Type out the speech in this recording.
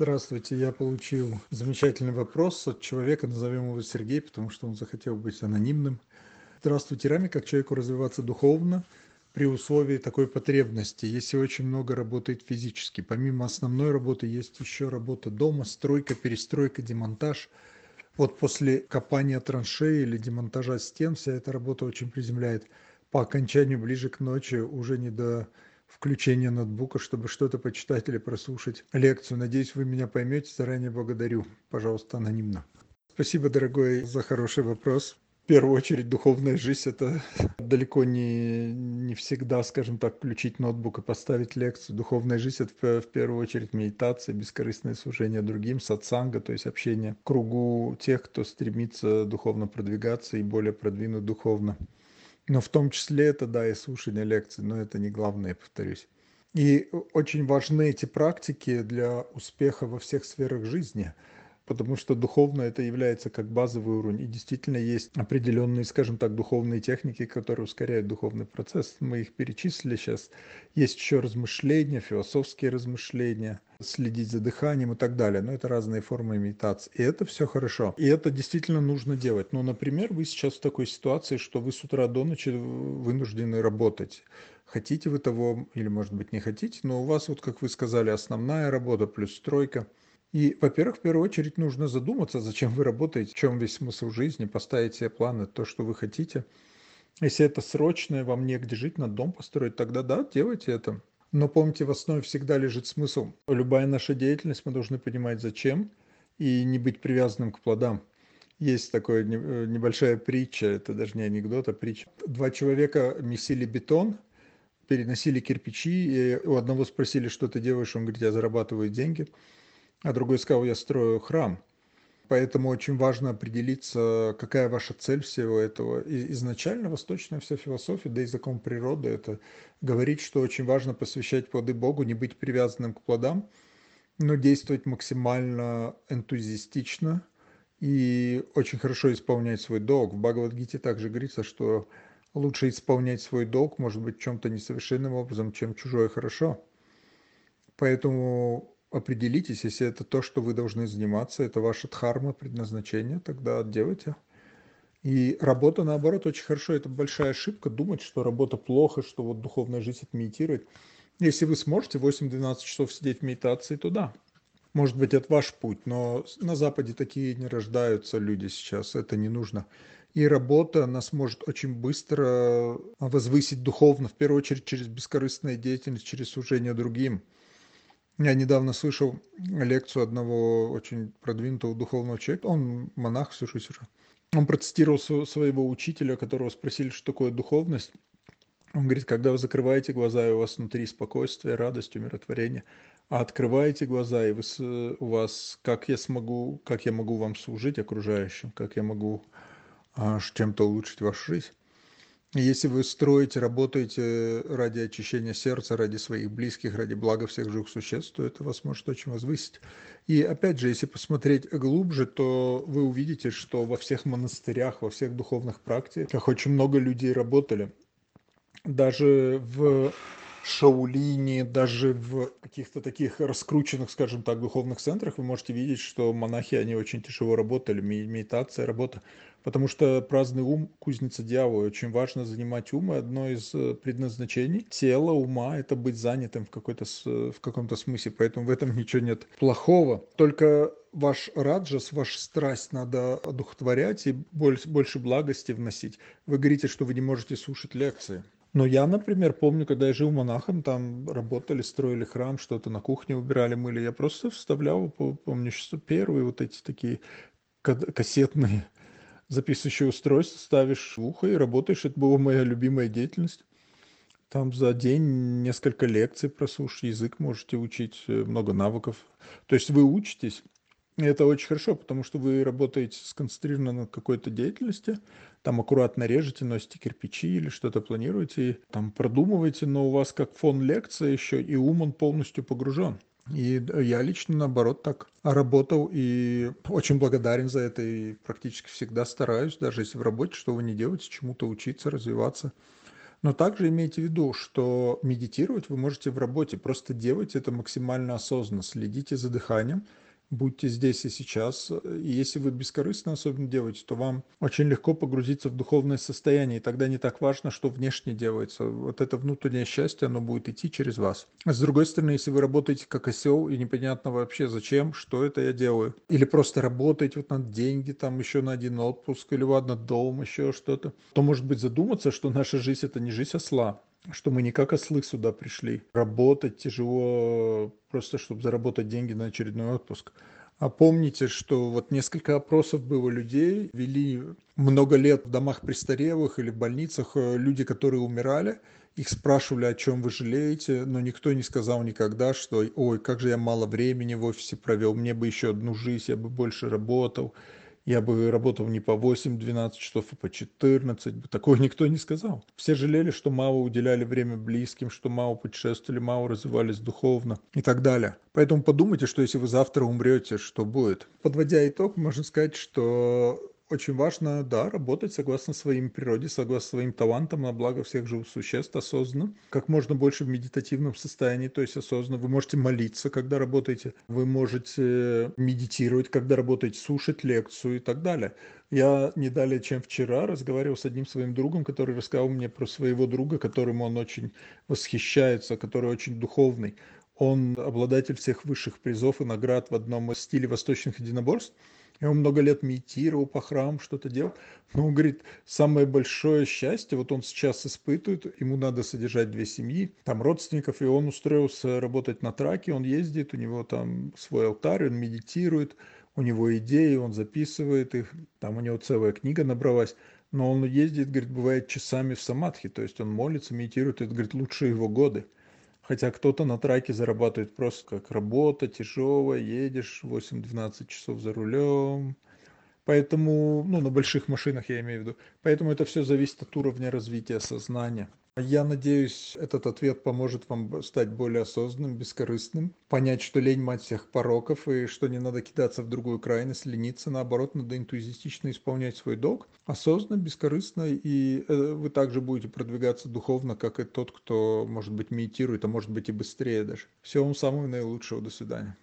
Здравствуйте, я получил замечательный вопрос от человека, назовем его Сергей, потому что он захотел быть анонимным. Здравствуйте, Рами, как человеку развиваться духовно при условии такой потребности, если очень много работает физически. Помимо основной работы есть еще работа дома, стройка, перестройка, демонтаж. Вот после копания траншеи или демонтажа стен вся эта работа очень приземляет. По окончанию ближе к ночи уже не до включение ноутбука, чтобы что-то почитать или прослушать лекцию. Надеюсь, вы меня поймете. Заранее благодарю. Пожалуйста, анонимно. Спасибо, дорогой, за хороший вопрос. В первую очередь, духовная жизнь – это далеко не, не всегда, скажем так, включить ноутбук и поставить лекцию. Духовная жизнь – это в первую очередь медитация, бескорыстное служение другим, сатсанга, то есть общение кругу тех, кто стремится духовно продвигаться и более продвинуть духовно. Но в том числе это, да, и слушание лекций, но это не главное, повторюсь. И очень важны эти практики для успеха во всех сферах жизни – потому что духовно это является как базовый уровень. И действительно есть определенные, скажем так, духовные техники, которые ускоряют духовный процесс. Мы их перечислили сейчас. Есть еще размышления, философские размышления, следить за дыханием и так далее. Но это разные формы медитации. И это все хорошо. И это действительно нужно делать. Ну, например, вы сейчас в такой ситуации, что вы с утра до ночи вынуждены работать. Хотите вы того или, может быть, не хотите, но у вас, вот как вы сказали, основная работа плюс стройка – и, во-первых, в первую очередь нужно задуматься, зачем вы работаете, в чем весь смысл жизни, поставить себе планы, то, что вы хотите. Если это срочное, вам негде жить, надо дом построить, тогда да, делайте это. Но помните, в основе всегда лежит смысл. Любая наша деятельность, мы должны понимать, зачем, и не быть привязанным к плодам. Есть такая э, небольшая притча, это даже не анекдот, а притча. Два человека месили бетон, переносили кирпичи, и у одного спросили, что ты делаешь, он говорит, я зарабатываю деньги а другой сказал, я строю храм. Поэтому очень важно определиться, какая ваша цель всего этого. И изначально восточная вся философия, да и закон природы, это говорит, что очень важно посвящать плоды Богу, не быть привязанным к плодам, но действовать максимально энтузиастично и очень хорошо исполнять свой долг. В Бхагавадгите также говорится, что лучше исполнять свой долг, может быть, чем-то несовершенным образом, чем чужое хорошо. Поэтому определитесь, если это то, что вы должны заниматься, это ваше дхарма, предназначение, тогда делайте. И работа, наоборот, очень хорошо. Это большая ошибка думать, что работа плохо, что вот духовная жизнь это. Если вы сможете 8-12 часов сидеть в медитации, то да. Может быть, это ваш путь, но на Западе такие не рождаются люди сейчас, это не нужно. И работа нас может очень быстро возвысить духовно, в первую очередь через бескорыстную деятельность, через служение другим – я недавно слышал лекцию одного очень продвинутого духовного человека. Он монах, всю жизнь уже. Он процитировал своего учителя, которого спросили, что такое духовность. Он говорит, когда вы закрываете глаза, и у вас внутри спокойствие, радость, умиротворение, а открываете глаза, и вы, у вас, как я смогу, как я могу вам служить окружающим, как я могу а, чем-то улучшить вашу жизнь. Если вы строите, работаете ради очищения сердца, ради своих близких, ради блага всех живых существ, то это вас может очень возвысить. И опять же, если посмотреть глубже, то вы увидите, что во всех монастырях, во всех духовных практиках очень много людей работали. Даже в Шаулине, даже в каких-то таких раскрученных, скажем так, духовных центрах вы можете видеть, что монахи, они очень тяжело работали, медитация, работа, потому что праздный ум – кузница дьявола, очень важно занимать ум, и одно из э, предназначений тела, ума – это быть занятым в, какой-то, в каком-то смысле, поэтому в этом ничего нет плохого, только ваш раджас, вашу страсть надо одухотворять и больше, больше благости вносить. Вы говорите, что вы не можете слушать лекции. Но я, например, помню, когда я жил монахом, там работали, строили храм, что-то на кухне убирали, мыли. Я просто вставлял, помню, что первые вот эти такие кассетные записывающие устройства, ставишь ухо и работаешь. Это была моя любимая деятельность. Там за день несколько лекций прослушать, язык можете учить, э, много навыков. То есть вы учитесь, это очень хорошо, потому что вы работаете сконцентрированно на какой-то деятельности, там аккуратно режете, носите кирпичи или что-то планируете, там продумываете, но у вас как фон лекция еще, и ум он полностью погружен. И я лично, наоборот, так работал и очень благодарен за это и практически всегда стараюсь, даже если в работе, что вы не делаете, чему-то учиться, развиваться. Но также имейте в виду, что медитировать вы можете в работе, просто делайте это максимально осознанно, следите за дыханием, будьте здесь и сейчас. И если вы бескорыстно особенно делаете, то вам очень легко погрузиться в духовное состояние, и тогда не так важно, что внешне делается. Вот это внутреннее счастье, оно будет идти через вас. А с другой стороны, если вы работаете как осел, и непонятно вообще зачем, что это я делаю, или просто работаете вот на деньги, там еще на один отпуск, или ладно, дом, еще что-то, то может быть задуматься, что наша жизнь это не жизнь осла, что мы не как ослы сюда пришли. Работать тяжело просто, чтобы заработать деньги на очередной отпуск. А помните, что вот несколько опросов было людей, вели много лет в домах престарелых или в больницах э, люди, которые умирали, их спрашивали, о чем вы жалеете, но никто не сказал никогда, что «Ой, как же я мало времени в офисе провел, мне бы еще одну жизнь, я бы больше работал» я бы работал не по 8-12 часов, а по 14. Такого никто не сказал. Все жалели, что мало уделяли время близким, что мало путешествовали, мало развивались духовно и так далее. Поэтому подумайте, что если вы завтра умрете, что будет. Подводя итог, можно сказать, что очень важно, да, работать согласно своим природе, согласно своим талантам на благо всех живых существ осознанно, как можно больше в медитативном состоянии, то есть осознанно. Вы можете молиться, когда работаете, вы можете медитировать, когда работаете, слушать лекцию и так далее. Я не далее, чем вчера, разговаривал с одним своим другом, который рассказал мне про своего друга, которому он очень восхищается, который очень духовный. Он обладатель всех высших призов и наград в одном из стилей восточных единоборств. Он много лет медитировал по храму, что-то делал. Но он говорит, самое большое счастье, вот он сейчас испытывает, ему надо содержать две семьи, там родственников, и он устроился работать на траке, он ездит, у него там свой алтарь, он медитирует, у него идеи, он записывает их, там у него целая книга набралась, но он ездит, говорит, бывает часами в самадхи, то есть он молится, медитирует, это, говорит, лучшие его годы. Хотя кто-то на траке зарабатывает просто как работа, тяжелая, едешь 8-12 часов за рулем. Поэтому, ну, на больших машинах я имею в виду. Поэтому это все зависит от уровня развития сознания. Я надеюсь, этот ответ поможет вам стать более осознанным, бескорыстным, понять, что лень мать всех пороков, и что не надо кидаться в другую крайность, лениться, наоборот, надо энтузиастично исполнять свой долг, осознанно, бескорыстно, и э, вы также будете продвигаться духовно, как и тот, кто, может быть, медитирует, а может быть и быстрее даже. Всего вам самого наилучшего, до свидания.